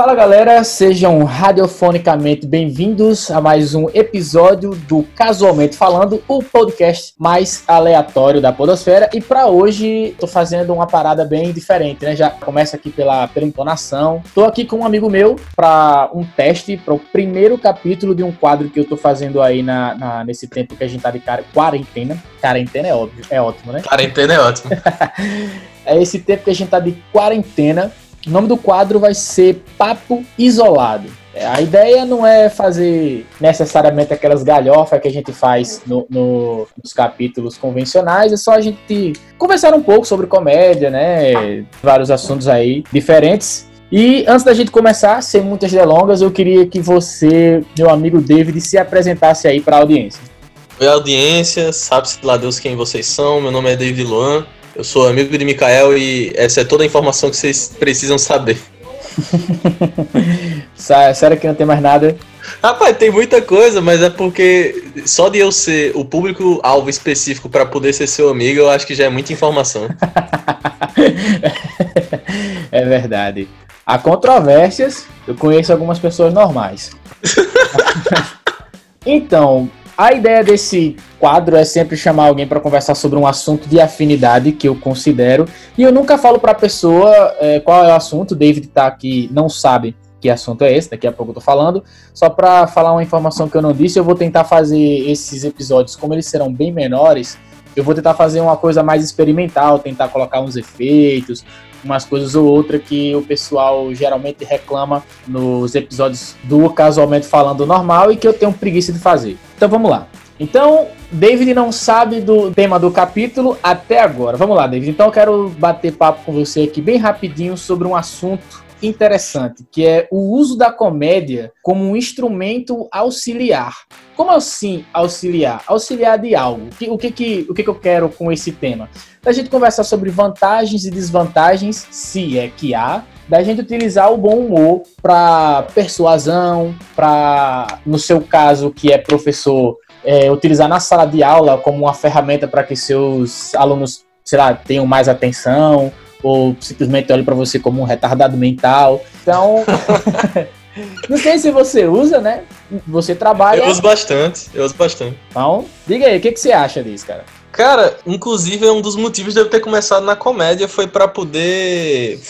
Fala galera, sejam radiofonicamente bem-vindos a mais um episódio do Casualmente Falando, o podcast mais aleatório da Podosfera. E para hoje tô fazendo uma parada bem diferente, né? Já começa aqui pela, pela entonação. Tô aqui com um amigo meu para um teste, para o primeiro capítulo de um quadro que eu tô fazendo aí na, na, nesse tempo que a gente tá de quarentena. Quarentena é óbvio, é ótimo, né? Quarentena é ótimo. é esse tempo que a gente tá de quarentena o nome do quadro vai ser Papo Isolado. É, a ideia não é fazer necessariamente aquelas galhofas que a gente faz no, no, nos capítulos convencionais, é só a gente conversar um pouco sobre comédia, né? Vários assuntos aí diferentes. E antes da gente começar, sem muitas delongas, eu queria que você, meu amigo David, se apresentasse aí para a audiência. Oi, audiência, sabe-se lá Deus quem vocês são. Meu nome é David Luan, eu sou amigo de Mikael e essa é toda a informação que vocês precisam saber. Sério que não tem mais nada? Rapaz, tem muita coisa, mas é porque só de eu ser o público-alvo específico para poder ser seu amigo, eu acho que já é muita informação. é verdade. Há controvérsias, eu conheço algumas pessoas normais. então, a ideia desse quadro é sempre chamar alguém para conversar sobre um assunto de afinidade que eu considero. E eu nunca falo para a pessoa é, qual é o assunto. O David está aqui, não sabe que assunto é esse, daqui a pouco eu tô falando. Só para falar uma informação que eu não disse, eu vou tentar fazer esses episódios, como eles serão bem menores, eu vou tentar fazer uma coisa mais experimental, tentar colocar uns efeitos, umas coisas ou outra que o pessoal geralmente reclama nos episódios do Casualmente Falando Normal e que eu tenho preguiça de fazer. Então vamos lá. Então, David não sabe do tema do capítulo até agora. Vamos lá, David. Então eu quero bater papo com você aqui bem rapidinho sobre um assunto interessante, que é o uso da comédia como um instrumento auxiliar. Como assim auxiliar? Auxiliar de algo. O que, que, o que, que eu quero com esse tema? Da gente conversar sobre vantagens e desvantagens, se é que há, da gente utilizar o bom humor para persuasão, para, no seu caso, que é professor, é, utilizar na sala de aula como uma ferramenta para que seus alunos, sei lá, tenham mais atenção, ou simplesmente olhe para você como um retardado mental. Então, não sei se você usa, né? Você trabalha. Eu uso bastante, eu uso bastante. Então, diga aí, o que, que você acha disso, cara? Cara, inclusive é um dos motivos de eu ter começado na comédia foi para poder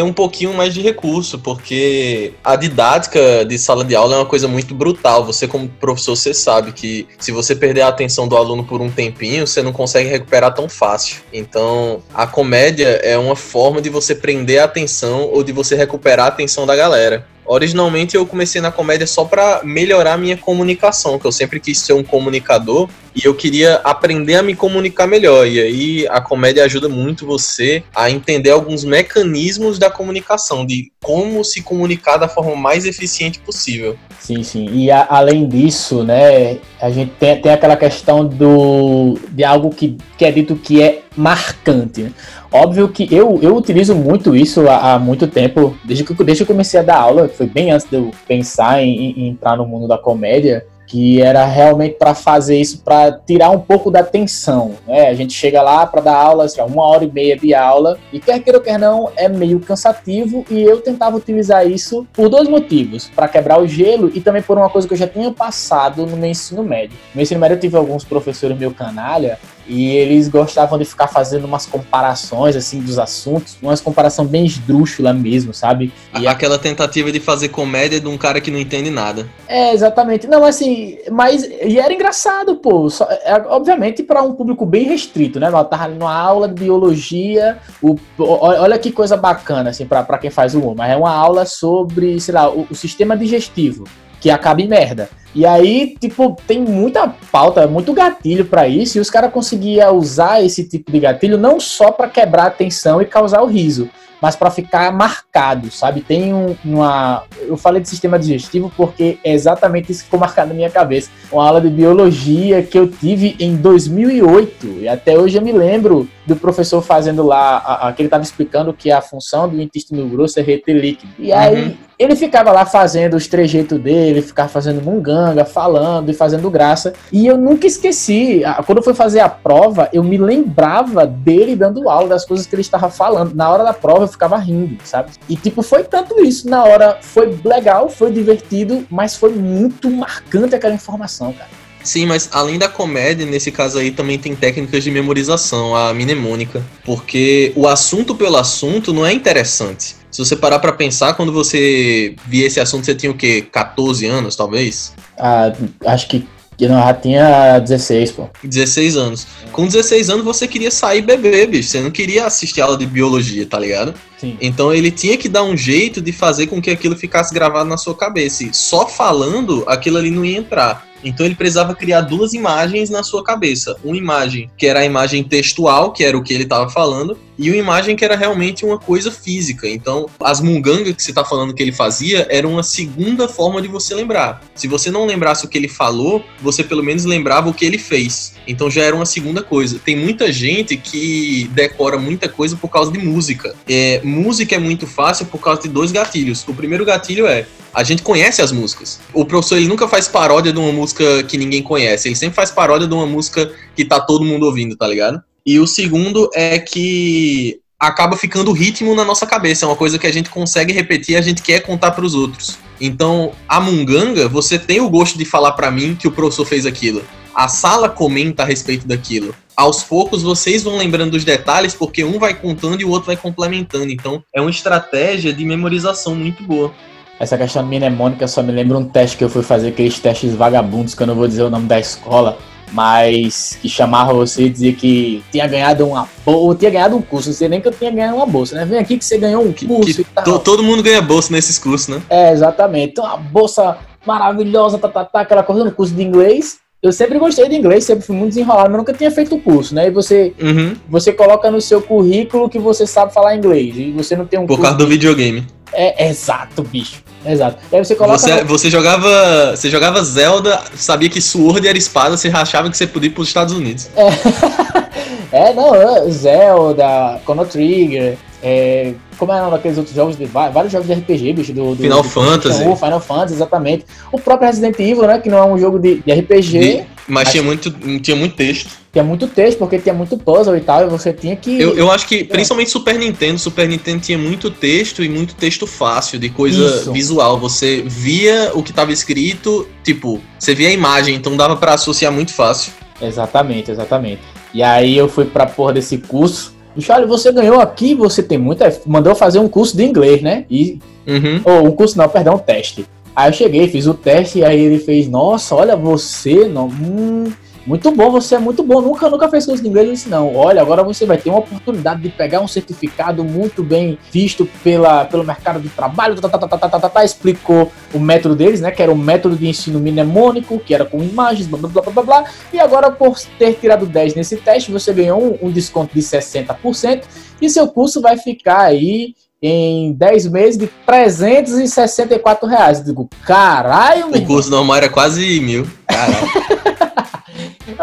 ter um pouquinho mais de recurso, porque a didática de sala de aula é uma coisa muito brutal. Você, como professor, você sabe que se você perder a atenção do aluno por um tempinho, você não consegue recuperar tão fácil. Então, a comédia é uma forma de você prender a atenção ou de você recuperar a atenção da galera. Originalmente eu comecei na comédia só para melhorar minha comunicação, que eu sempre quis ser um comunicador e eu queria aprender a me comunicar melhor. E aí a comédia ajuda muito você a entender alguns mecanismos da comunicação, de como se comunicar da forma mais eficiente possível. Sim, sim. E a, além disso, né, a gente tem, tem aquela questão do de algo que, que é dito que é marcante. Óbvio que eu, eu utilizo muito isso há, há, muito tempo, desde que, desde que eu comecei a dar aula, foi bem antes de eu pensar em, em entrar no mundo da comédia que era realmente para fazer isso, para tirar um pouco da tensão. Né? A gente chega lá para dar aula, assim, uma hora e meia de aula, e quer queira ou quer não, é meio cansativo, e eu tentava utilizar isso por dois motivos: para quebrar o gelo e também por uma coisa que eu já tinha passado no meu ensino médio. No meu ensino médio eu tive alguns professores meu canalha e eles gostavam de ficar fazendo umas comparações, assim, dos assuntos, umas comparação bem esdrúxula mesmo, sabe? E Aquela tentativa de fazer comédia de um cara que não entende nada. É, exatamente. Não, assim, mas. E era engraçado, pô. Só, é, obviamente para um público bem restrito, né? Eu tava ali numa aula de biologia. O, olha que coisa bacana, assim, para quem faz o humor. Mas é uma aula sobre, sei lá, o, o sistema digestivo que acaba em merda. E aí, tipo, tem muita pauta, muito gatilho para isso, e os caras conseguiam usar esse tipo de gatilho não só para quebrar a tensão e causar o riso, mas para ficar marcado, sabe? Tem um, uma. Eu falei de sistema digestivo porque é exatamente isso que ficou marcado na minha cabeça. Uma aula de biologia que eu tive em 2008, e até hoje eu me lembro do professor fazendo lá, a, a que ele estava explicando que a função do intestino grosso é reter líquido. E aí. Uhum ele ficava lá fazendo os trejeitos dele, ficava fazendo munganga, falando e fazendo graça. E eu nunca esqueci, quando eu fui fazer a prova, eu me lembrava dele dando aula, das coisas que ele estava falando. Na hora da prova eu ficava rindo, sabe? E tipo, foi tanto isso. Na hora foi legal, foi divertido, mas foi muito marcante aquela informação, cara. Sim, mas além da comédia, nesse caso aí também tem técnicas de memorização, a mnemônica. Porque o assunto pelo assunto não é interessante. Se você parar para pensar, quando você via esse assunto, você tinha o quê? 14 anos, talvez? Ah, acho que eu já tinha 16, pô. 16 anos. Com 16 anos você queria sair beber, bicho. Você não queria assistir aula de biologia, tá ligado? Então ele tinha que dar um jeito de fazer com que aquilo ficasse gravado na sua cabeça. E só falando, aquilo ali não ia entrar. Então ele precisava criar duas imagens na sua cabeça. Uma imagem que era a imagem textual, que era o que ele estava falando, e uma imagem que era realmente uma coisa física. Então, as mungangas que você está falando que ele fazia era uma segunda forma de você lembrar. Se você não lembrasse o que ele falou, você pelo menos lembrava o que ele fez. Então já era uma segunda coisa. Tem muita gente que decora muita coisa por causa de música. É, música é muito fácil por causa de dois gatilhos. O primeiro gatilho é a gente conhece as músicas. O professor ele nunca faz paródia de uma música que ninguém conhece, ele sempre faz paródia de uma música que tá todo mundo ouvindo, tá ligado? E o segundo é que acaba ficando ritmo na nossa cabeça, é uma coisa que a gente consegue repetir, a gente quer contar para os outros. Então, a munganga, você tem o gosto de falar para mim que o professor fez aquilo. A sala comenta a respeito daquilo. Aos poucos vocês vão lembrando dos detalhes porque um vai contando e o outro vai complementando. Então, é uma estratégia de memorização muito boa. Essa questão mnemônica só me lembra um teste que eu fui fazer, aqueles testes vagabundos, que eu não vou dizer o nome da escola, mas que chamava você e dizia que tinha ganhado uma ou tinha ganhado um curso, não sei nem que eu tinha ganhado uma bolsa, né? Vem aqui que você ganhou um curso que, que e tal. Todo mundo ganha bolsa nesses cursos, né? É, exatamente. Então, uma bolsa maravilhosa, tá, tá, tá, aquela coisa no curso de inglês. Eu sempre gostei de inglês, sempre fui muito desenrolado, mas nunca tinha feito o curso, né? E você, uhum. você coloca no seu currículo que você sabe falar inglês. E você não tem um Por causa do videogame. É exato, bicho. Exato. Aí você coloca. Você, no... você, jogava. Você jogava Zelda, sabia que Sword era espada, você achava que você podia ir para os Estados Unidos. É, é não, é, Zelda, Chrono Trigger, é, como é daqueles outros jogos de vários jogos de RPG, bicho, do, do Final do, Fantasy. O Final Fantasy, exatamente. O próprio Resident Evil, né, que não é um jogo de, de RPG. De, mas, mas, tinha muito, tinha muito texto. Tinha muito texto, porque tinha muito puzzle e tal, e você tinha que. Eu, eu acho que, principalmente Super Nintendo, Super Nintendo tinha muito texto e muito texto fácil, de coisa Isso. visual. Você via o que estava escrito, tipo, você via a imagem, então dava para associar muito fácil. Exatamente, exatamente. E aí eu fui pra porra desse curso Charlie, você ganhou aqui, você tem muita. Mandou fazer um curso de inglês, né? E. Uhum. Ou um curso não, perdão, um teste. Aí eu cheguei, fiz o teste, e aí ele fez, nossa, olha, você não. Hum, muito bom, você é muito bom. Nunca, nunca fez curso de inglês. Eu disse, não, olha, agora você vai ter uma oportunidade de pegar um certificado muito bem visto pela, pelo mercado de trabalho. Tá, tá, tá, tá, tá, tá, tá, tá explicou o método deles, né? Que era o método de ensino mnemônico, que era com imagens, blá, blá, blá, blá, blá. E agora, por ter tirado 10 nesse teste, você ganhou um, um desconto de 60%. E seu curso vai ficar aí em 10 meses de 364 reais. Eu digo, caralho, O curso normal era quase mil. Caralho.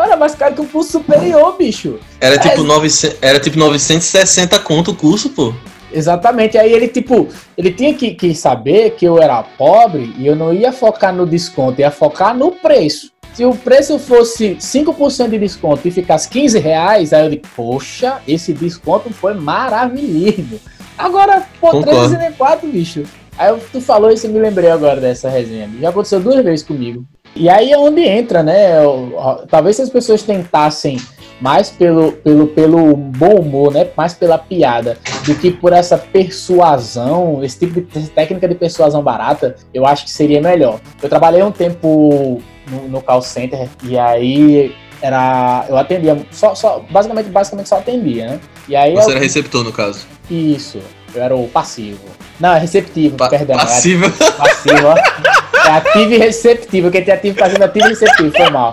Era mais caro que o curso superior, bicho. Era tipo, é... 900, era tipo 960 conto o curso, pô. Exatamente. Aí ele, tipo, ele tinha que, que saber que eu era pobre e eu não ia focar no desconto, ia focar no preço. Se o preço fosse 5% de desconto e ficasse 15 reais, aí eu digo, poxa, esse desconto foi maravilhoso. Agora, pô, 304, bicho. Aí tu falou isso e me lembrei agora dessa resenha. Já aconteceu duas vezes comigo. E aí é onde entra, né? Talvez se as pessoas tentassem mais pelo, pelo, pelo bom humor, né? Mais pela piada, do que por essa persuasão, esse tipo de técnica de persuasão barata, eu acho que seria melhor. Eu trabalhei um tempo no, no call center e aí era eu atendia só, só basicamente basicamente só atendia, né? E aí você eu, era receptor no caso. Isso. Eu era o passivo. Não, é receptivo, pa perdão. Passivo. É passivo, ó. É ativo e receptivo, que tem ativo fazendo ativo e receptivo, foi mal.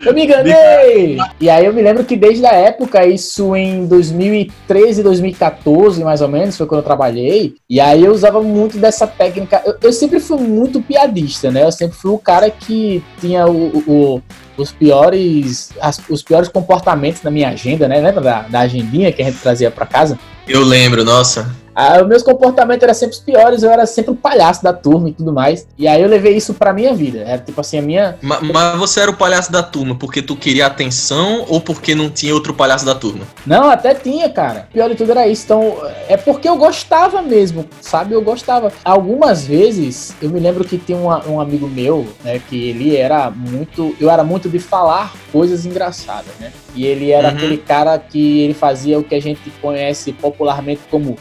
Eu me enganei! E aí eu me lembro que desde a época, isso em 2013, 2014, mais ou menos, foi quando eu trabalhei. E aí eu usava muito dessa técnica. Eu, eu sempre fui muito piadista, né? Eu sempre fui o cara que tinha o, o os piores as, os piores comportamentos na minha agenda, né? Lembra da, da agendinha que a gente trazia para casa? Eu lembro, nossa. Ah, os meus comportamentos eram sempre os piores, eu era sempre o palhaço da turma e tudo mais. E aí eu levei isso pra minha vida. Era tipo assim, a minha. Mas, mas você era o palhaço da turma porque tu queria atenção ou porque não tinha outro palhaço da turma? Não, até tinha, cara. Pior de tudo era isso. Então, é porque eu gostava mesmo, sabe? Eu gostava. Algumas vezes, eu me lembro que tinha um, um amigo meu, né, que ele era muito. Eu era muito de falar coisas engraçadas, né? E ele era uhum. aquele cara que ele fazia o que a gente conhece popularmente como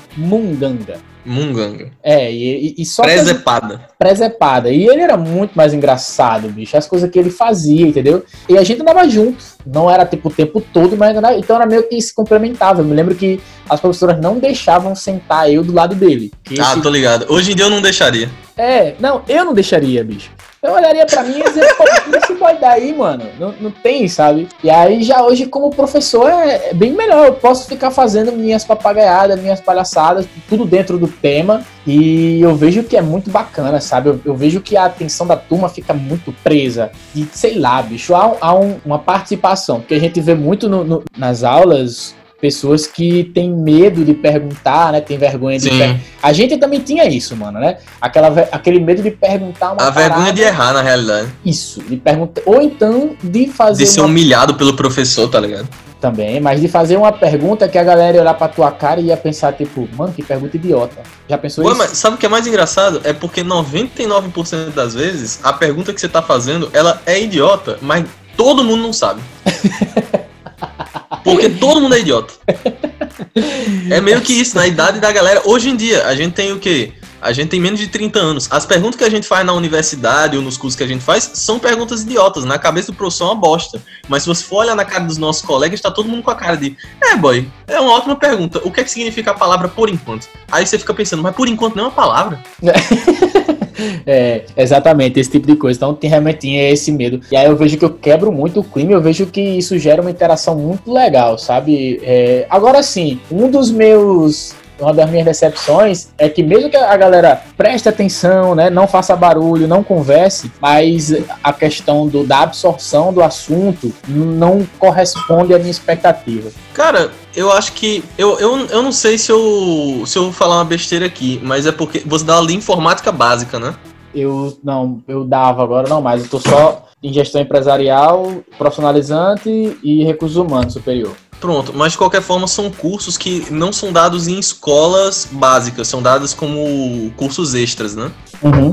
munganga. Munganga. É, e, e só. Presepada. Presepada. E ele era muito mais engraçado, bicho. As coisas que ele fazia, entendeu? E a gente andava junto. Não era tipo o tempo todo, mas era, então era meio que se complementava. Eu me lembro que as professoras não deixavam sentar eu do lado dele. Ah, esse... tô ligado. Hoje em dia eu não deixaria. É, não, eu não deixaria, bicho. Eu olharia pra mim e dizer, pô, esse boy daí, mano, não, não tem, sabe? E aí já hoje, como professor, é, é bem melhor. Eu posso ficar fazendo minhas papagaiadas, minhas palhaçadas, tudo dentro do tema. E eu vejo que é muito bacana, sabe? Eu, eu vejo que a atenção da turma fica muito presa. E sei lá, bicho, há, há um, uma participação, que a gente vê muito no, no, nas aulas pessoas que têm medo de perguntar, né? Tem vergonha de perguntar. A gente também tinha isso, mano, né? Aquela, aquele medo de perguntar uma A parada. vergonha de errar, na realidade. Isso, de perguntar. Ou então de fazer. De ser uma... humilhado pelo professor, tá ligado? Também, mas de fazer uma pergunta que a galera ia olhar pra tua cara e ia pensar, tipo, mano, que pergunta idiota. Já pensou Ué, isso? Mas sabe o que é mais engraçado? É porque 99% das vezes a pergunta que você tá fazendo, ela é idiota, mas todo mundo não sabe. Porque todo mundo é idiota. É meio que isso, na idade da galera. Hoje em dia, a gente tem o quê? A gente tem menos de 30 anos. As perguntas que a gente faz na universidade ou nos cursos que a gente faz são perguntas idiotas. Na cabeça do professor é uma bosta. Mas se você for olhar na cara dos nossos colegas, está todo mundo com a cara de É, boy, é uma ótima pergunta. O que é que significa a palavra por enquanto? Aí você fica pensando, mas por enquanto não é uma palavra. É, exatamente, esse tipo de coisa. Então tem, realmente tinha esse medo. E aí eu vejo que eu quebro muito o clima, eu vejo que isso gera uma interação muito legal, sabe? É, agora sim, um dos meus uma das minhas decepções é que mesmo que a galera preste atenção, né, não faça barulho, não converse, mas a questão do, da absorção do assunto não corresponde à minha expectativa. Cara, eu acho que. Eu, eu, eu não sei se eu, se eu vou falar uma besteira aqui, mas é porque você dá ali informática básica, né? Eu não, eu dava agora não mais, eu tô só em gestão empresarial, profissionalizante e recursos humanos superior. Pronto, mas de qualquer forma são cursos que não são dados em escolas básicas, são dados como cursos extras, né? Uhum.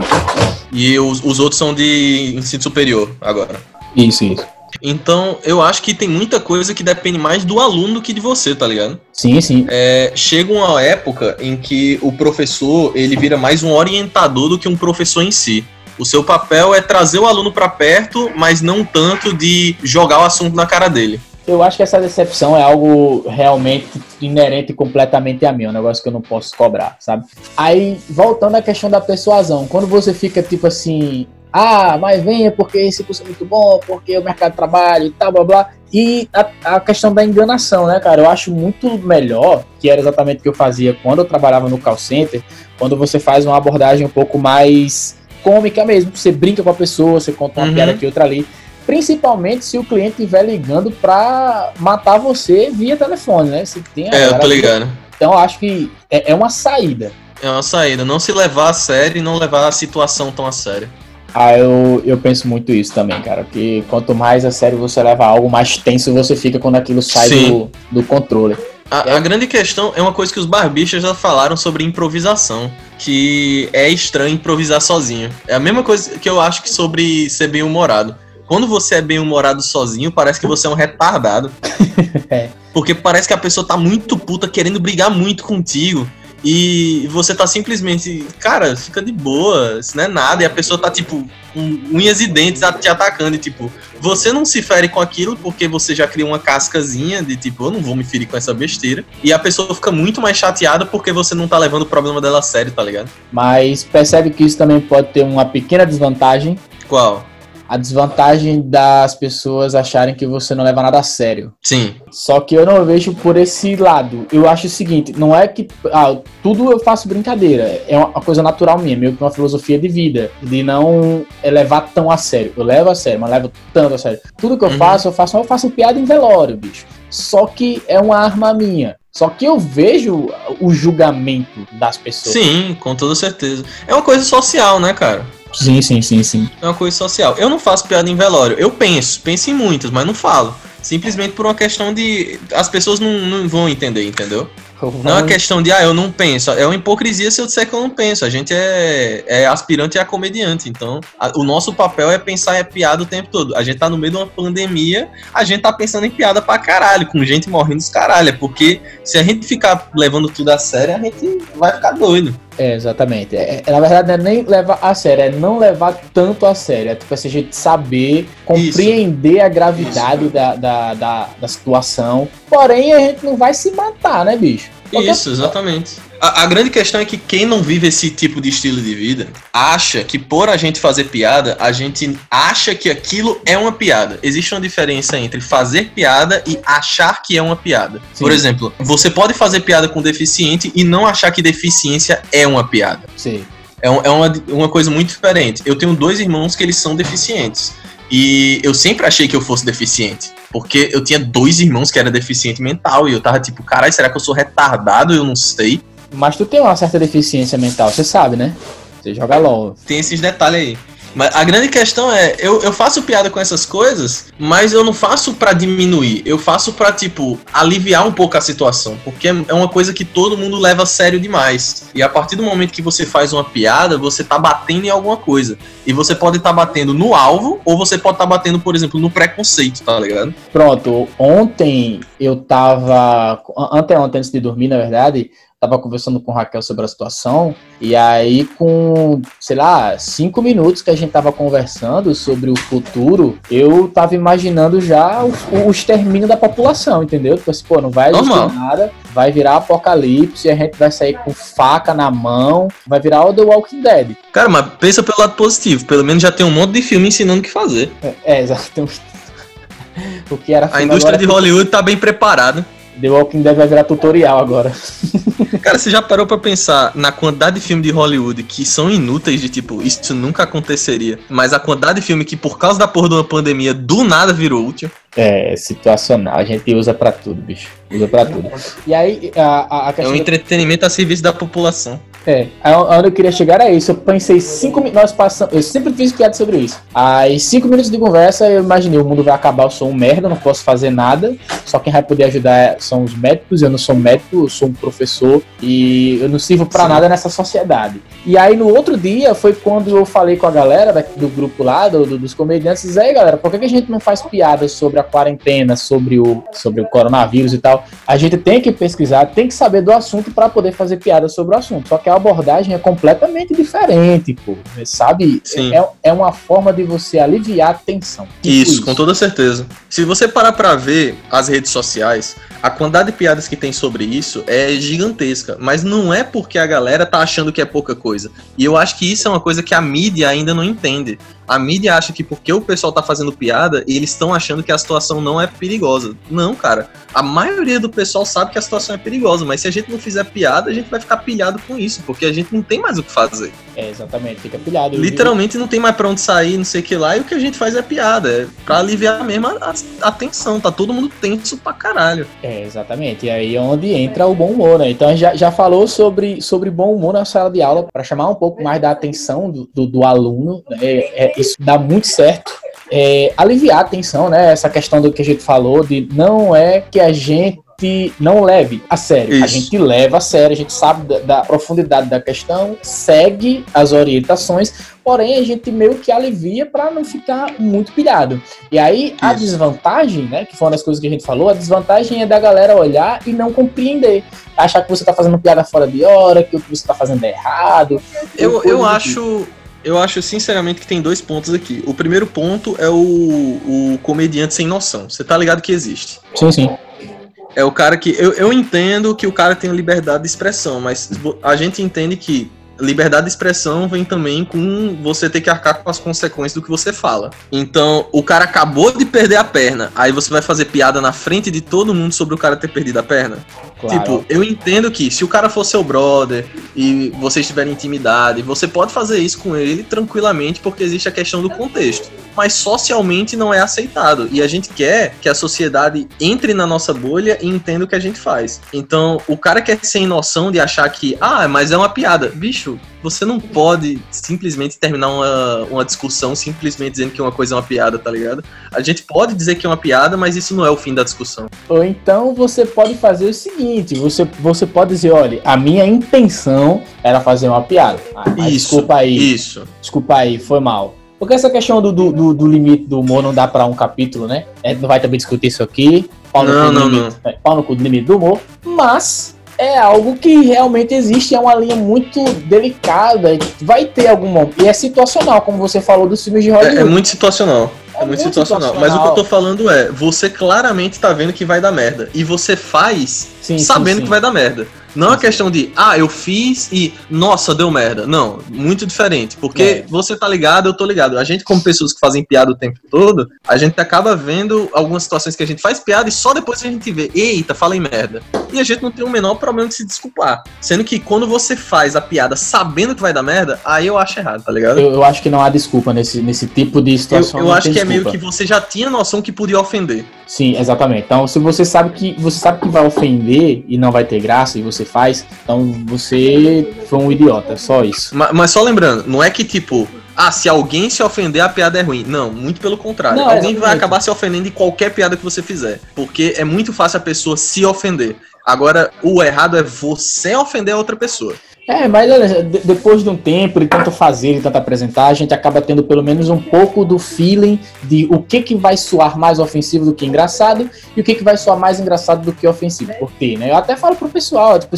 E os, os outros são de ensino superior agora. Isso, isso. Então, eu acho que tem muita coisa que depende mais do aluno do que de você, tá ligado? Sim, sim. É, chega uma época em que o professor, ele vira mais um orientador do que um professor em si. O seu papel é trazer o aluno para perto, mas não tanto de jogar o assunto na cara dele eu acho que essa decepção é algo realmente inerente completamente a mim, é um negócio que eu não posso cobrar, sabe? Aí, voltando à questão da persuasão, quando você fica tipo assim, ah, mas venha porque esse curso é muito bom, porque o mercado de trabalho e tal, blá blá. E a, a, questão da enganação, né, cara? Eu acho muito melhor, que era exatamente o que eu fazia quando eu trabalhava no call center, quando você faz uma abordagem um pouco mais cômica mesmo, você brinca com a pessoa, você conta uma uhum. piada aqui, outra ali Principalmente se o cliente estiver ligando para matar você via telefone, né? Se tem é, eu tô ligado. Então acho que é, é uma saída. É uma saída. Não se levar a sério e não levar a situação tão a sério. Ah, eu, eu penso muito isso também, cara. Que quanto mais a sério você leva algo, mais tenso você fica quando aquilo sai do, do controle. A, é. a, grande questão é uma coisa que os barbichas já falaram sobre improvisação. Que é estranho improvisar sozinho. É a mesma coisa que eu acho que sobre ser bem humorado. Quando você é bem humorado sozinho, parece que você é um retardado. é. Porque parece que a pessoa tá muito puta, querendo brigar muito contigo. E você tá simplesmente, cara, fica de boa, isso não é nada. E a pessoa tá, tipo, com unhas e dentes te atacando. E, tipo, você não se fere com aquilo porque você já cria uma cascazinha de, tipo, eu não vou me ferir com essa besteira. E a pessoa fica muito mais chateada porque você não tá levando o problema dela a sério, tá ligado? Mas percebe que isso também pode ter uma pequena desvantagem. Qual? A desvantagem das pessoas acharem que você não leva nada a sério. Sim. Só que eu não vejo por esse lado. Eu acho o seguinte, não é que ah, tudo eu faço brincadeira, é uma coisa natural minha, meio que uma filosofia de vida, de não levar tão a sério. Eu levo a sério, mas levo tanto a sério. Tudo que eu uhum. faço, eu faço, eu faço piada em velório, bicho. Só que é uma arma minha. Só que eu vejo o julgamento das pessoas. Sim, com toda certeza. É uma coisa social, né, cara? Sim, sim, sim, sim. É uma coisa social. Eu não faço piada em velório. Eu penso, penso em muitas, mas não falo. Simplesmente por uma questão de. As pessoas não, não vão entender, entendeu? Não é uma questão de, ah, eu não penso. É uma hipocrisia se eu disser que eu não penso. A gente é, é aspirante e é comediante. Então, a, o nosso papel é pensar em piada o tempo todo. A gente tá no meio de uma pandemia, a gente tá pensando em piada pra caralho, com gente morrendo dos caralho. É porque se a gente ficar levando tudo a sério, a gente vai ficar doido. É, exatamente. É, é, na verdade, não é nem levar a sério, é não levar tanto a sério. É tipo assim, a gente saber compreender Isso. a gravidade da, da, da, da, situação. Porém, a gente não vai se matar, né, bicho? Porque Isso, exatamente. A, a, grande questão é que quem não vive esse tipo de estilo de vida acha que por a gente fazer piada, a gente acha que aquilo é uma piada. Existe uma diferença entre fazer piada e achar que é uma piada. Sim. Por exemplo, você pode fazer piada com deficiente e não achar que deficiência é uma piada. Sim. É, um, é uma, uma coisa muito diferente. Eu tenho dois irmãos que eles são deficientes. E eu sempre achei que eu fosse deficiente. Porque eu tinha dois irmãos que eram deficiente mental. E eu tava tipo, caralho, será que eu sou retardado? Eu não sei. Mas tu tem uma certa deficiência mental, você sabe, né? Você joga LOL. Tem esses detalhes aí. Mas a grande questão é, eu, eu faço piada com essas coisas, mas eu não faço para diminuir. Eu faço para tipo, aliviar um pouco a situação. Porque é uma coisa que todo mundo leva a sério demais. E a partir do momento que você faz uma piada, você tá batendo em alguma coisa. E você pode estar tá batendo no alvo, ou você pode estar tá batendo, por exemplo, no preconceito, tá ligado? Pronto, ontem eu tava. Antes de dormir, na verdade, tava conversando com o Raquel sobre a situação, e aí com, sei lá, cinco minutos que a gente tava conversando sobre o futuro, eu tava imaginando já o, o extermínio da população, entendeu? Tipo assim, pô, não vai existir Normal. nada, vai virar apocalipse, a gente vai sair com faca na mão, vai virar o The Walking Dead. Cara, mas pensa pelo lado positivo, pelo menos já tem um monte de filme ensinando o que fazer. É, é exato. o que era A indústria de Hollywood tá bem preparada. The Walking Dead vai virar tutorial agora. Cara, você já parou pra pensar na quantidade de filmes de Hollywood que são inúteis de tipo, isso nunca aconteceria, mas a quantidade de filme que por causa da porra de uma pandemia do nada virou útil? É, situacional. A gente usa pra tudo, bicho. Usa pra tudo. E aí, a, a questão. É um entretenimento a serviço da população. É, onde eu queria chegar é isso. Eu pensei cinco minutos. Nós passamos. Eu sempre fiz piada sobre isso. Aí, cinco minutos de conversa, eu imaginei: o mundo vai acabar, eu sou um merda, não posso fazer nada. Só quem vai poder ajudar são os médicos. Eu não sou médico, eu sou um professor e eu não sirvo para nada nessa sociedade. E aí, no outro dia, foi quando eu falei com a galera do grupo lá, do, do, dos comediantes: aí, galera, por que, que a gente não faz piadas sobre a quarentena, sobre o, sobre o coronavírus e tal? A gente tem que pesquisar, tem que saber do assunto para poder fazer piadas sobre o assunto. Só que a abordagem é completamente diferente, pô. Sabe? Sim. É, é uma forma de você aliviar a tensão. Tipo isso, isso, com toda certeza. Se você parar para ver as redes sociais, a quantidade de piadas que tem sobre isso é gigantesca. Mas não é porque a galera tá achando que é pouca coisa. E eu acho que isso é uma coisa que a mídia ainda não entende a mídia acha que porque o pessoal tá fazendo piada, eles estão achando que a situação não é perigosa. Não, cara. A maioria do pessoal sabe que a situação é perigosa, mas se a gente não fizer piada, a gente vai ficar pilhado com isso, porque a gente não tem mais o que fazer. É, exatamente, fica pilhado. Literalmente não tem mais pra onde sair, não sei o que lá, e o que a gente faz é piada. É pra aliviar mesmo a, a tensão. Tá todo mundo tenso pra caralho. É, exatamente. E aí é onde entra o bom humor, né? Então a gente já, já falou sobre, sobre bom humor na sala de aula, para chamar um pouco mais da atenção do, do, do aluno. Né? É, é, isso dá muito certo. É, aliviar a tensão, né? Essa questão do que a gente falou, de não é que a gente não leve a sério. Isso. A gente leva a sério, a gente sabe da, da, profundidade da questão, segue as orientações, porém a gente meio que alivia para não ficar muito pilhado. E aí Isso. a desvantagem, né, que foi uma das coisas que a gente falou, a desvantagem é da galera olhar e não compreender, achar que você tá fazendo piada fora de hora, que o que você tá fazendo é errado. Eu, eu acho eu acho sinceramente que tem dois pontos aqui. O primeiro ponto é o, o comediante sem noção. Você tá ligado que existe? Sim, sim. É o cara que. Eu, eu entendo que o cara tem liberdade de expressão, mas a gente entende que liberdade de expressão vem também com você ter que arcar com as consequências do que você fala. Então, o cara acabou de perder a perna, aí você vai fazer piada na frente de todo mundo sobre o cara ter perdido a perna? Claro. Tipo, eu entendo que se o cara for seu brother e vocês tiverem intimidade, você pode fazer isso com ele tranquilamente porque existe a questão do contexto. mas socialmente não é aceitado. E a gente quer que a sociedade entre na nossa bolha e entenda o que a gente faz. Então, o cara quer sem noção de achar que, ah, mas é uma piada. Bicho, você não pode simplesmente terminar uma, uma discussão simplesmente dizendo que uma coisa é uma piada, tá ligado? A gente pode dizer que é uma piada, mas isso não é o fim da discussão. Ou então você pode fazer o seguinte: você, você pode dizer, olha, a minha intenção era fazer uma piada. Ah, isso, desculpa aí. Isso. Desculpa aí, foi mal. Porque essa questão do, do, do, limite do humor não dá para um capítulo, né? A gente não vai também discutir isso aqui. Pau no, não, não, limite, não. É, pau no cu do limite do humor. Mas é algo que realmente existe, é uma linha muito delicada. Vai ter algum. E é situacional, como você falou dos filmes de Hollywood. É, é muito situacional. É, é muito, situacional. situacional. Mas o que eu tô falando é, você claramente tá vendo que vai dar merda. E você faz sim, sabendo sim, sim. que vai dar merda. Não é questão de, ah, eu fiz e, nossa, deu merda. Não, muito diferente. Porque é. você tá ligado, eu tô ligado. A gente, como pessoas que fazem piada o tempo todo, a gente acaba vendo algumas situações que a gente faz piada e só depois a gente vê, eita, falei merda. E a gente não tem o menor problema de se desculpar. Sendo que quando você faz a piada sabendo que vai dar merda, aí eu acho errado, tá ligado? Eu, eu acho que não há desculpa nesse, nesse tipo de situação. Eu, eu acho que desculpa. é meio que você já tinha noção que podia ofender. Sim, exatamente. Então, se você sabe que você sabe que vai ofender e não vai ter graça e você faz, então você foi um idiota, só isso. Mas, mas só lembrando, não é que tipo, ah, se alguém se ofender, a piada é ruim. Não, muito pelo contrário. Não, alguém vai acabar se ofendendo de qualquer piada que você fizer. Porque é muito fácil a pessoa se ofender. Agora, o errado é você ofender a outra pessoa. É, mas olha, depois de um tempo, de tanto fazer, de tanto apresentar, a gente acaba tendo pelo menos um pouco do feeling de o que, que vai soar mais ofensivo do que engraçado e o que, que vai soar mais engraçado do que ofensivo. Por quê, né? Eu até falo pro pessoal, tipo,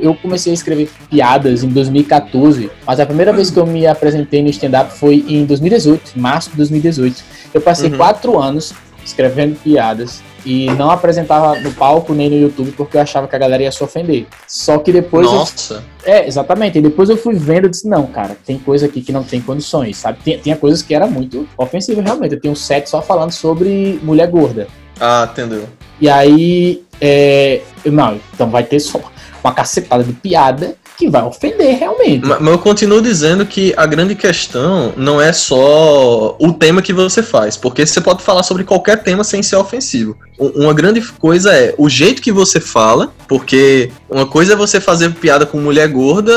eu comecei a escrever piadas em 2014, mas a primeira vez que eu me apresentei no stand-up foi em 2018, em março de 2018. Eu passei uhum. quatro anos escrevendo piadas e não apresentava no palco nem no YouTube porque eu achava que a galera ia se ofender. Só que depois. Nossa! Eu... É, exatamente. E depois eu fui vendo e disse: não, cara, tem coisa aqui que não tem condições, sabe? Tinha, tinha coisas que era muito ofensiva realmente. Eu tenho um set só falando sobre mulher gorda. Ah, entendeu. E aí. É... Não, então vai ter só uma cacetada de piada que vai ofender realmente. Mas, mas, eu continuo dizendo que a grande questão não é só o tema que você faz, porque você pode falar sobre qualquer tema sem ser ofensivo. Uma grande coisa é o jeito que você fala, porque uma coisa é você fazer piada com mulher gorda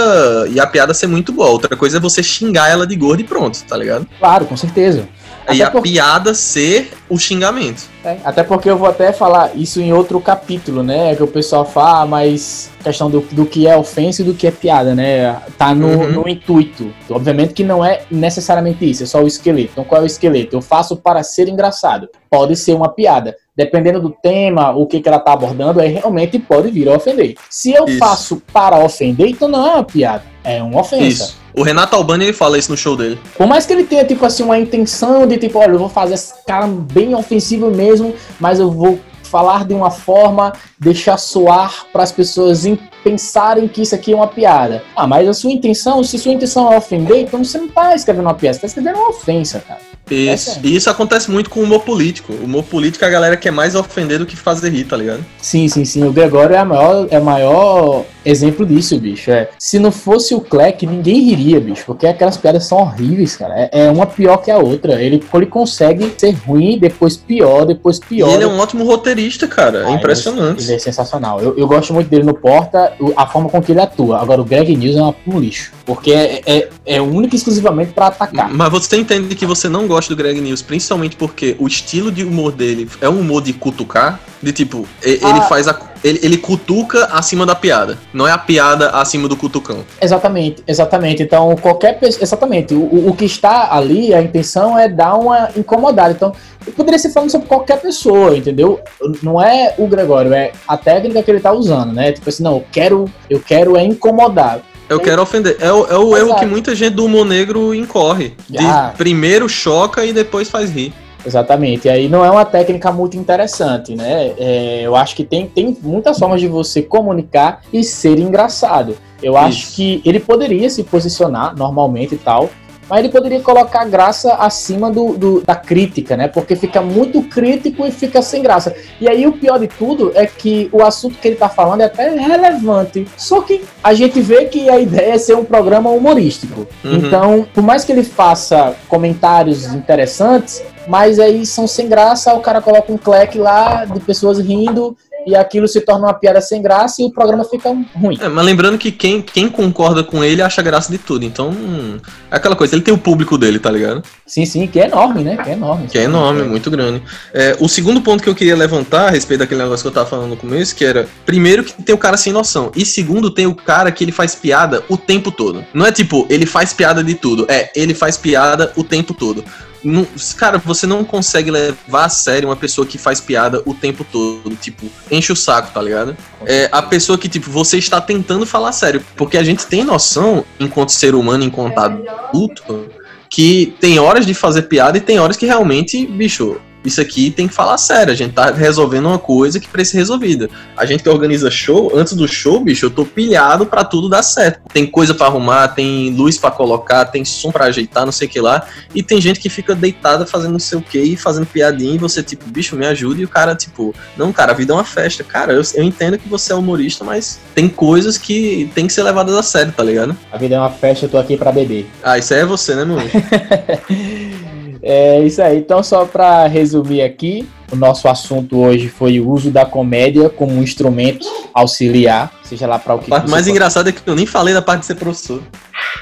e a piada ser muito boa, outra coisa é você xingar ela de gorda e pronto, tá ligado? Claro, com certeza. E a por... piada ser o xingamento. É, até porque eu vou até falar isso em outro capítulo, né? Que o pessoal fala, mas questão do, do que é ofensa e do que é piada, né? Tá no, uhum. no intuito. Obviamente que não é necessariamente isso, é só o esqueleto. Então qual é o esqueleto? Eu faço para ser engraçado. Pode ser uma piada. Dependendo do tema, o que, que ela tá abordando, aí realmente pode vir a ofender. Se eu isso. faço para ofender, então não é uma piada, é uma ofensa. Isso. O Renato Albani ele fala isso no show dele. Por mais que ele tenha, tipo assim, uma intenção de, tipo, olha, eu vou fazer esse cara bem ofensivo mesmo, mas eu vou falar de uma forma, deixar soar para as pessoas pensarem que isso aqui é uma piada. Ah, mas a sua intenção, se sua intenção é ofender, então você não tá escrevendo uma piada, você tá escrevendo uma ofensa, cara. Isso. E isso acontece muito com o humor político. O humor político a galera quer mais ofender do que fazer rir, tá ligado? Sim, sim, sim. O Gregório é a maior, é a maior exemplo disso, bicho. É, se não fosse o Cleck, ninguém riria, bicho. Porque aquelas piadas são horríveis, cara. É, é uma pior que a outra. Ele, ele consegue ser ruim, depois pior, depois pior. E ele é um ótimo roteirista, cara. É ah, impressionante. Ele, ele, é sensacional. Eu, eu gosto muito dele no Porta, a forma com que ele atua. Agora, o Greg News é um lixo. Porque é, é, é único e exclusivamente para atacar. Mas você entende que você não gosta do Greg News, principalmente porque o estilo de humor dele é um humor de cutucar, de tipo, ele ah. faz a ele, ele cutuca acima da piada. Não é a piada acima do cutucão. Exatamente, exatamente. Então, qualquer pessoa. Exatamente. O, o que está ali, a intenção é dar uma incomodada. Então, eu poderia ser falando sobre qualquer pessoa, entendeu? Não é o Gregório, é a técnica que ele está usando, né? Tipo assim, não, eu quero, eu quero é incomodar. Eu quero ofender. É o, é o erro que muita gente do humor negro incorre. De ah. primeiro choca e depois faz rir. Exatamente. E aí não é uma técnica muito interessante, né? É, eu acho que tem, tem muitas formas de você comunicar e ser engraçado. Eu Isso. acho que ele poderia se posicionar normalmente e tal, mas ele poderia colocar graça acima do, do, da crítica, né? Porque fica muito crítico e fica sem graça. E aí o pior de tudo é que o assunto que ele tá falando é até relevante. Só que a gente vê que a ideia é ser um programa humorístico. Uhum. Então, por mais que ele faça comentários interessantes, mas aí são sem graça, o cara coloca um clack lá de pessoas rindo e aquilo se torna uma piada sem graça e o programa fica ruim. É, mas lembrando que quem, quem concorda com ele acha graça de tudo. Então, é aquela coisa, ele tem o público dele, tá ligado? Sim, sim, que é enorme, né? Que é enorme. Que é enorme, é. muito grande. É, o segundo ponto que eu queria levantar a respeito daquele negócio que eu tava falando no começo, que era, primeiro que tem o cara sem noção, e segundo tem o cara que ele faz piada o tempo todo. Não é tipo, ele faz piada de tudo, é, ele faz piada o tempo todo. Não, cara, você não consegue levar a sério uma pessoa que faz piada o tempo todo. Tipo, enche o saco, tá ligado? É a pessoa que, tipo, você está tentando falar sério. Porque a gente tem noção, enquanto ser humano, enquanto adulto, que tem horas de fazer piada e tem horas que realmente, bicho, isso aqui tem que falar sério. A gente tá resolvendo uma coisa que precisa ser resolvida. A gente que organiza show, antes do show, bicho, eu tô pilhado para tudo dar certo. Tem coisa para arrumar, tem luz para colocar, tem som para ajeitar, não sei o que lá. E tem gente que fica deitada fazendo não sei o que e fazendo piadinha e você, tipo, bicho, me ajuda. E o cara, tipo, não, cara, a vida é uma festa. Cara, eu, eu entendo que você é humorista, mas tem coisas que tem que ser levadas a sério, tá ligado? A vida é uma festa, eu tô aqui para beber. Ah, isso aí é você, né, meu? É isso aí. Então, só para resumir aqui, o nosso assunto hoje foi o uso da comédia como um instrumento auxiliar, seja lá para o que. A parte mais engraçada é que eu nem falei da parte de ser professor.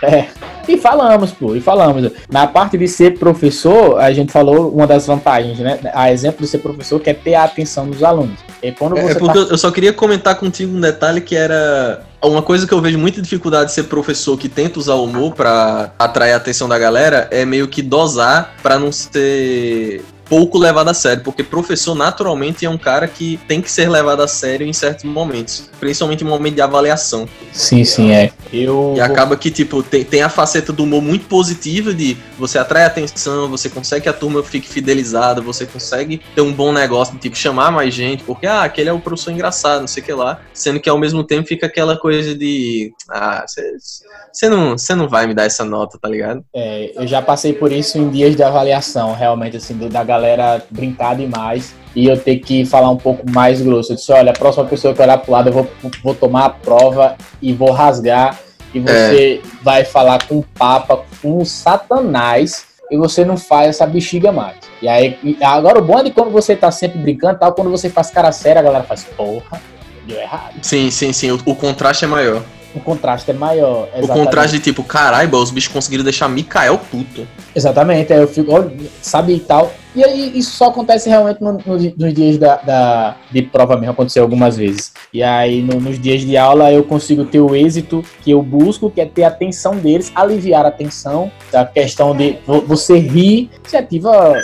É. E falamos, pô, e falamos. Na parte de ser professor, a gente falou uma das vantagens, né? A exemplo de ser professor que é ter a atenção dos alunos. E quando é, você é porque tá... eu só queria comentar contigo um detalhe que era uma coisa que eu vejo muita dificuldade de ser professor que tenta usar o humor para atrair a atenção da galera é meio que dosar para não ser pouco levado a sério, porque professor naturalmente é um cara que tem que ser levado a sério em certos momentos, principalmente em momento de avaliação. Sim, sim, é. Eu e acaba que tipo tem, tem a faceta do humor muito positiva de você atrai atenção, você consegue que a turma fique fidelizada, você consegue ter um bom negócio de tipo chamar mais gente, porque ah, aquele é o professor engraçado, não sei o que lá, sendo que ao mesmo tempo fica aquela coisa de ah, você não, você não vai me dar essa nota, tá ligado? É, eu já passei por isso em dias de avaliação, realmente assim, da galera brincar demais e eu ter que falar um pouco mais grosso. Eu disse, olha, a próxima pessoa que olhar pro lado, eu vou, vou tomar a prova e vou rasgar. E você é. vai falar com o Papa, com o Satanás, e você não faz essa bexiga mais. E aí, agora o bom é de quando você tá sempre brincando, tal, quando você faz cara séria, a galera faz, porra, deu errado. Sim, sim, sim, o, o contraste é maior o contraste é maior. Exatamente. O contraste de tipo, caralho, os bichos conseguiram deixar Mikael puto. Exatamente, aí eu fico, sabe e tal. E aí isso só acontece realmente no, no, nos dias da, da, de prova mesmo, aconteceu algumas vezes. E aí no, nos dias de aula eu consigo ter o êxito que eu busco, que é ter a atenção deles, aliviar a tensão, a questão de você rir, você ativa,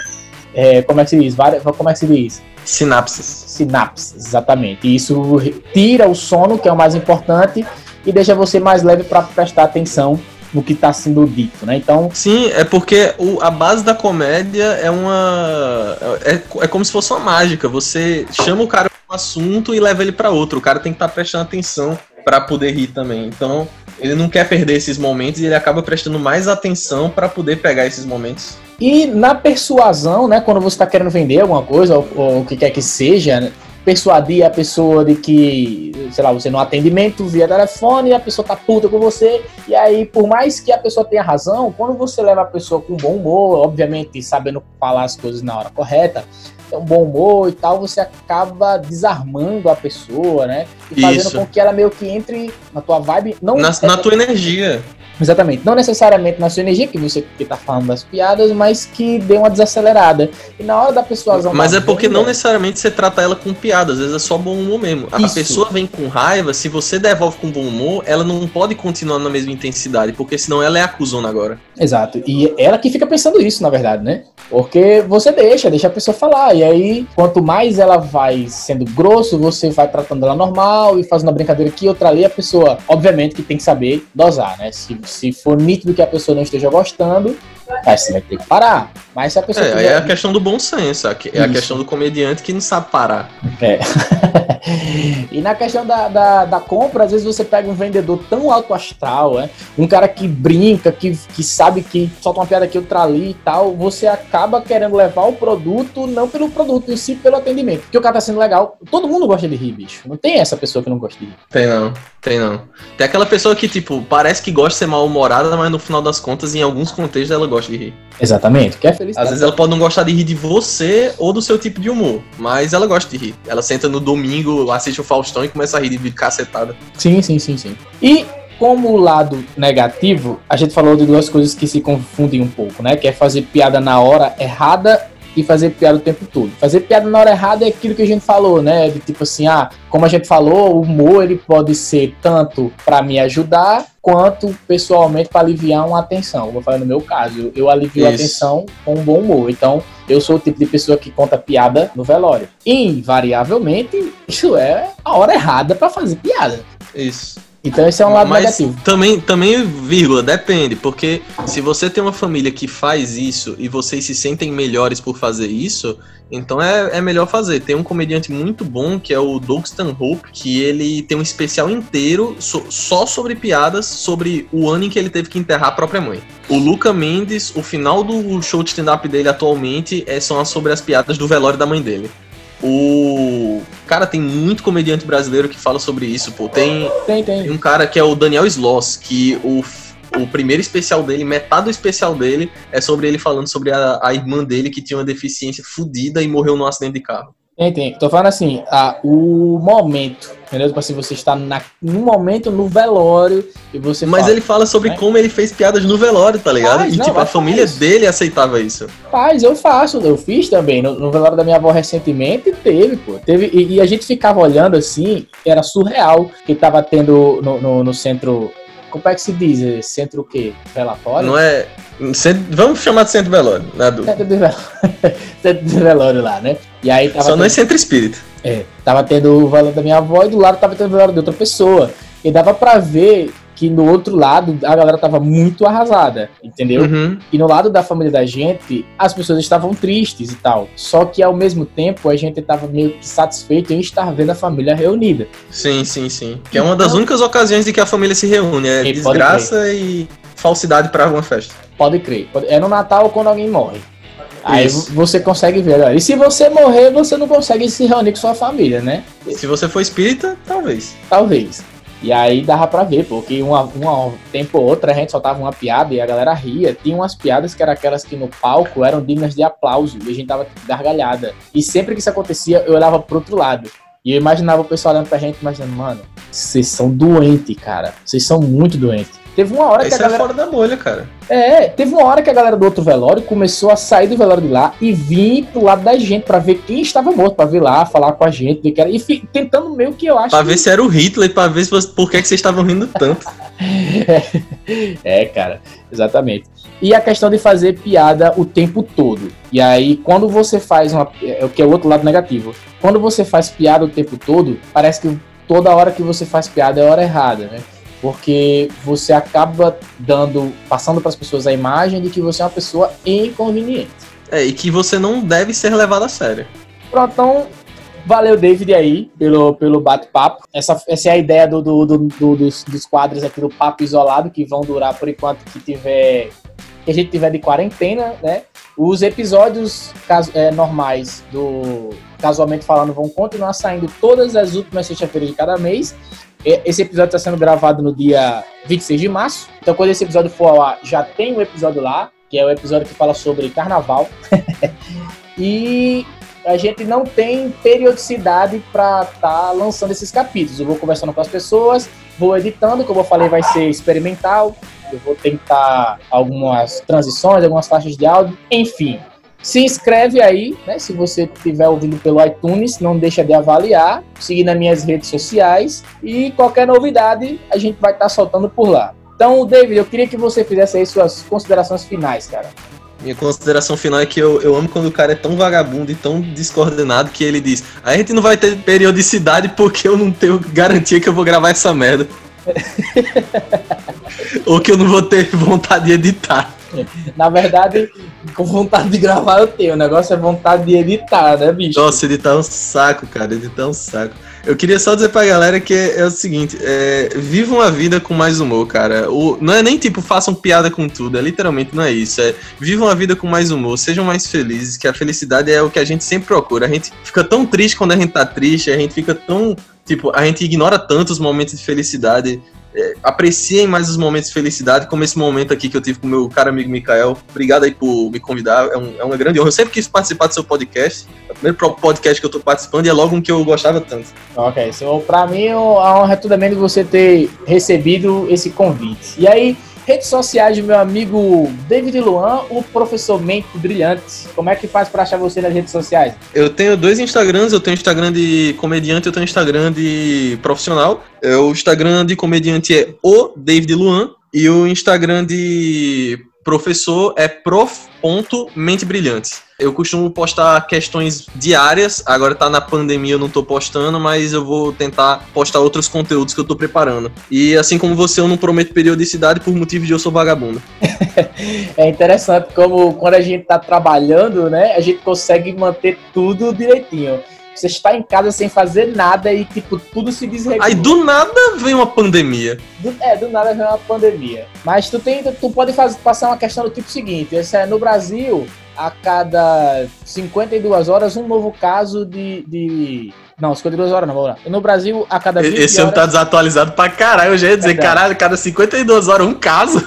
é, como é que se diz? Como é que se diz? Sinapses. Sinapses, exatamente. E isso tira o sono, que é o mais importante, e deixa você mais leve para prestar atenção no que está sendo dito, né? Então. Sim, é porque o, a base da comédia é uma. É, é como se fosse uma mágica. Você chama o cara para um assunto e leva ele para outro. O cara tem que estar tá prestando atenção para poder rir também. Então, ele não quer perder esses momentos e ele acaba prestando mais atenção para poder pegar esses momentos. E na persuasão, né? Quando você está querendo vender alguma coisa, ou, ou o que quer que seja, né? Persuadir a pessoa de que, sei lá, você no atendimento via telefone a pessoa tá puta com você. E aí, por mais que a pessoa tenha razão, quando você leva a pessoa com bom humor, obviamente sabendo falar as coisas na hora correta, um bom humor e tal, você acaba desarmando a pessoa, né? E fazendo Isso. com que ela meio que entre na tua vibe. Não na, na tua energia. Exatamente. Não necessariamente na sua energia, que você que tá falando das piadas, mas que dê uma desacelerada. E na hora da pessoa Mas é porque venda, não necessariamente você trata ela com piada, às vezes é só bom humor mesmo. A isso. pessoa vem com raiva, se você devolve com bom humor, ela não pode continuar na mesma intensidade, porque senão ela é acusona agora. Exato. E ela que fica pensando isso, na verdade, né? Porque você deixa, deixa a pessoa falar. E aí, quanto mais ela vai sendo grosso, você vai tratando ela normal e fazendo uma brincadeira aqui, outra ali, a pessoa, obviamente, que tem que saber dosar, né? Se se for nítido que a pessoa não esteja gostando, aí você vai ter que parar. Mas se a pessoa. É, é a questão do bom senso, é a questão do comediante que não sabe parar. É. e na questão da, da, da, compra, às vezes você pega um vendedor tão alto astral, é? um cara que brinca, que, que sabe que solta uma piada aqui, outra ali e tal, você acaba querendo levar o produto, não pelo produto em si, pelo atendimento. Porque o cara tá sendo legal. Todo mundo gosta de rir, bicho. Não tem essa pessoa que não gosta de rir. Tem não, tem não. Tem aquela pessoa que, tipo, parece que gosta de ser mal-humorada, mas no final das contas, em alguns contextos, ela gosta de rir. Exatamente, que é Às vezes ela pode não gostar de rir de você ou do seu tipo de humor, mas ela gosta de rir. Ela senta no domingo, assiste o Faustão e começa a rir de cacetada. Sim, sim, sim, sim. E como lado negativo, a gente falou de duas coisas que se confundem um pouco, né? Que é fazer piada na hora errada e fazer piada o tempo todo. Fazer piada na hora errada é aquilo que a gente falou, né? De tipo assim, ah, como a gente falou, o humor ele pode ser tanto para me ajudar quanto pessoalmente para aliviar uma atenção. Vou falar no meu caso, eu alivio Isso. a atenção com um bom humor. Então, eu sou o tipo de pessoa que conta piada no velório. Invariavelmente, isso é a hora errada para fazer piada. Isso. Então esse é um lado Mas negativo. Também, também, vírgula, depende, porque se você tem uma família que faz isso e vocês se sentem melhores por fazer isso, então é, é melhor fazer. Tem um comediante muito bom que é o Doug Stanhope, que ele tem um especial inteiro so, só sobre piadas sobre o ano em que ele teve que enterrar a própria mãe. O Luca Mendes, o final do show de stand-up dele atualmente é só sobre as piadas do velório da mãe dele. O. Cara, tem muito comediante brasileiro que fala sobre isso, pô. Tem, tem, tem. tem um cara que é o Daniel Sloss, que o, o primeiro especial dele, metade do especial dele, é sobre ele falando sobre a, a irmã dele que tinha uma deficiência fodida e morreu num acidente de carro. Tem, tem. Tô falando assim, a, o momento, entendeu? Tipo assim, você está na, num momento no velório e você Mas fala, ele fala sobre né? como ele fez piadas no velório, tá ligado? Faz, e não, tipo, a família dele aceitava isso. Faz, eu faço, eu fiz também. No, no velório da minha avó recentemente teve, pô. Teve, e, e, a gente ficava olhando assim, era surreal que tava tendo no, no, no centro como é que se diz? Centro o quê? Relatório? Não é. Centro, vamos chamar de centro velório, né? Centro de velório. centro de velório lá, né? E aí Só tendo... não é centro espírita. É, tava tendo o velório da minha avó e do lado tava tendo o velório de outra pessoa. E dava pra ver que no outro lado a galera tava muito arrasada, entendeu? Uhum. E no lado da família da gente, as pessoas estavam tristes e tal. Só que ao mesmo tempo a gente tava meio que satisfeito em estar vendo a família reunida. Sim, sim, sim. Que é uma das então- únicas ocasiões em que a família se reúne. É desgraça e falsidade para alguma festa. Pode crer. É no Natal quando alguém morre. Aí Isso. você consegue ver. Olha. E se você morrer, você não consegue se reunir com sua família, né? Se você for espírita, talvez. Talvez. E aí dava pra ver, porque uma, uma tempo ou outra a gente soltava uma piada e a galera ria. Tinha umas piadas que eram aquelas que no palco eram dignas de aplauso e a gente tava gargalhada. E sempre que isso acontecia, eu olhava pro outro lado. E eu imaginava o pessoal olhando pra gente, imaginando, mano, vocês são doentes, cara. Vocês são muito doentes. Teve uma hora Isso que a galera. É fora da bolha, cara. É, teve uma hora que a galera do outro velório começou a sair do velório de lá e vir pro lado da gente para ver quem estava morto, para ver lá, falar com a gente, ver que era. E tentando meio que eu acho. Pra que... ver se era o Hitler, pra ver se você... por que, que vocês estavam rindo tanto. é, cara, exatamente. E a questão de fazer piada o tempo todo. E aí, quando você faz uma. É o que é o outro lado negativo. Quando você faz piada o tempo todo, parece que toda hora que você faz piada é hora errada, né? Porque você acaba dando, passando para as pessoas a imagem de que você é uma pessoa inconveniente. É, e que você não deve ser levado a sério. Pronto, então, valeu, David, aí, pelo, pelo bate-papo. Essa, essa é a ideia do, do, do, do, dos, dos quadros aqui do Papo Isolado, que vão durar por enquanto que tiver. que a gente tiver de quarentena, né? Os episódios é, normais do Casualmente Falando vão continuar saindo todas as últimas sexta-feiras de cada mês. Esse episódio está sendo gravado no dia 26 de março. Então, quando esse episódio for ao ar, já tem um episódio lá, que é o episódio que fala sobre carnaval. e a gente não tem periodicidade para estar tá lançando esses capítulos. Eu vou conversando com as pessoas, vou editando, como eu falei, vai ser experimental. Eu vou tentar algumas transições, algumas faixas de áudio, enfim. Se inscreve aí, né? Se você estiver ouvindo pelo iTunes, não deixa de avaliar, seguir nas minhas redes sociais e qualquer novidade a gente vai estar tá soltando por lá. Então, David, eu queria que você fizesse aí suas considerações finais, cara. Minha consideração final é que eu, eu amo quando o cara é tão vagabundo e tão descoordenado que ele diz: a gente não vai ter periodicidade porque eu não tenho garantia que eu vou gravar essa merda. Ou que eu não vou ter vontade de editar. Na verdade, com vontade de gravar eu tenho. O negócio é vontade de editar, né, bicho? Nossa, editar é um saco, cara. Editar é um saco. Eu queria só dizer pra galera que é, o seguinte: é, vivam a vida com mais humor, cara. O, não é nem tipo façam piada com tudo, é literalmente não é isso. É vivam a vida com mais humor, sejam mais felizes, que a felicidade é o que a gente sempre procura. A gente fica tão triste quando a gente tá triste, a gente fica tão. Tipo, a gente ignora tanto os momentos de felicidade é, apreciem mais os momentos de felicidade, como esse momento aqui que eu tive com o meu caro amigo Mikael. Obrigado aí por me convidar, é, um, é uma grande honra. Eu sempre quis participar do seu podcast, é o primeiro podcast que eu estou participando e é logo um que eu gostava tanto. Ok, so, para mim a honra é tudo bem de você ter recebido esse convite. E aí, redes sociais do meu amigo David Luan, o professor Mente Brilhante. Como é que faz para achar você nas redes sociais? Eu tenho dois Instagrams, eu tenho Instagram de comediante, eu tenho Instagram de profissional. É, o Instagram de comediante é o David Luan e o Instagram de professor é prof.mentebrilhante. Eu costumo postar questões diárias, agora tá na pandemia, eu não tô postando, mas eu vou tentar postar outros conteúdos que eu tô preparando. E assim como você, eu não prometo periodicidade por motivo de eu sou vagabundo. é interessante como quando a gente tá trabalhando, né, a gente consegue manter tudo direitinho. Você está em casa sem fazer nada e, tipo, tudo se desregula. Aí do nada vem uma pandemia. Do, é, do nada vem uma pandemia. Mas tu tem, tu pode fazer, passar uma questão do tipo seguinte: esse é, no Brasil, a cada 52 horas, um novo caso de. de... Não, 52 horas não, vamos lá. No Brasil, a cada 20 Esse ano tá desatualizado pra caralho. Eu já ia dizer, Perdão. caralho, cada 52 horas, um caso.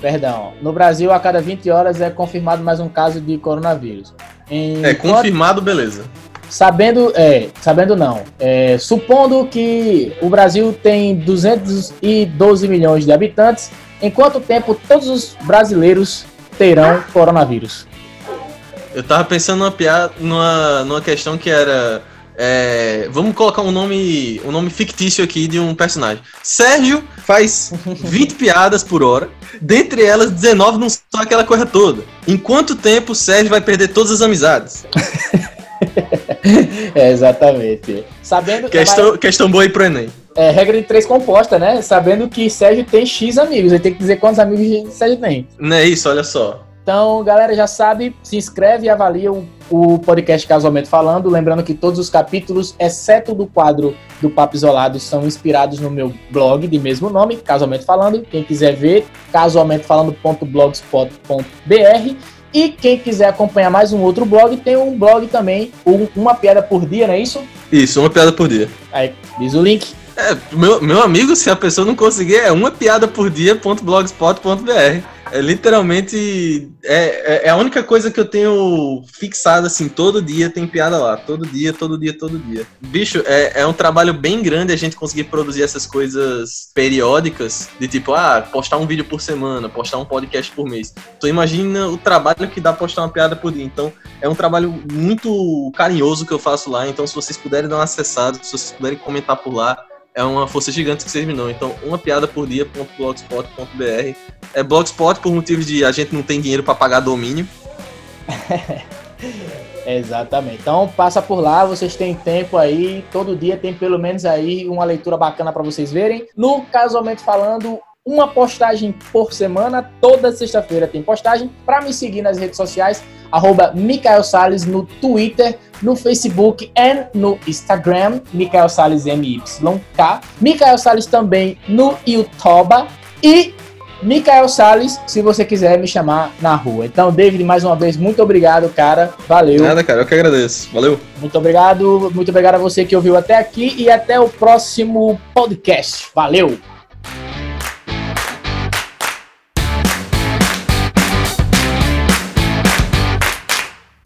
Perdão. No Brasil, a cada 20 horas é confirmado mais um caso de coronavírus. Em... É, confirmado, beleza. Sabendo, é, sabendo não, é, supondo que o Brasil tem 212 milhões de habitantes, em quanto tempo todos os brasileiros terão coronavírus? Eu tava pensando numa piada, numa, numa questão que era. É, vamos colocar um nome, um nome fictício aqui de um personagem. Sérgio faz 20 piadas por hora, dentre elas 19 não são aquela coisa toda. Em quanto tempo o Sérgio vai perder todas as amizades? é, exatamente. Sabendo questão, mas, questão boa aí pro Enem. É, regra de três composta, né? Sabendo que Sérgio tem X amigos. Ele tem que dizer quantos amigos Sérgio tem. Não é isso, olha só. Então, galera, já sabe, se inscreve e avalia o, o, podcast Casualmente Falando. Lembrando que todos os capítulos, exceto do quadro do Papo Isolado, são inspirados no meu blog de mesmo nome, Casualmente Falando. Quem quiser ver, casualmentefalando.blogspot.br. E quem quiser acompanhar mais um outro blog, tem um blog também, um, Uma Piada por Dia, não é isso? Isso, Uma Piada por Dia. Aí, diz o link. É, meu, meu amigo, se a pessoa não conseguir, é uma piada por dia.blogspot.br. É literalmente. É, é, é, a única coisa que eu tenho fixado assim. Todo dia tem piada lá. Todo dia, todo dia, todo dia. Bicho, é, é um trabalho bem grande a gente conseguir produzir essas coisas periódicas. De tipo, ah, postar um vídeo por semana, postar um podcast por mês. Tu imagina o trabalho que dá postar uma piada por dia. Então, é um trabalho muito carinhoso que eu faço lá. Então, se vocês puderem dar uma acessada, se vocês puderem comentar por lá é uma força gigante que vocês me. Então, uma piada por dia.blogspot.br. É blogspot por motivos de a gente não tem dinheiro para pagar domínio. Exatamente. Então passa por lá, vocês têm tempo aí, todo dia tem pelo menos aí uma leitura bacana para vocês verem. No Casualmente Falando, uma postagem por semana, toda sexta-feira tem postagem. Para me seguir nas redes sociais, arroba Mikael Salles no Twitter, no Facebook e no Instagram, Mikael Salles MYK. Mikael Salles também no YouTube e Mikael Salles, se você quiser me chamar na rua. Então, David, mais uma vez, muito obrigado, cara. Valeu. Nada, cara, eu que agradeço. Valeu. Muito obrigado, muito obrigado a você que ouviu até aqui e até o próximo podcast. Valeu!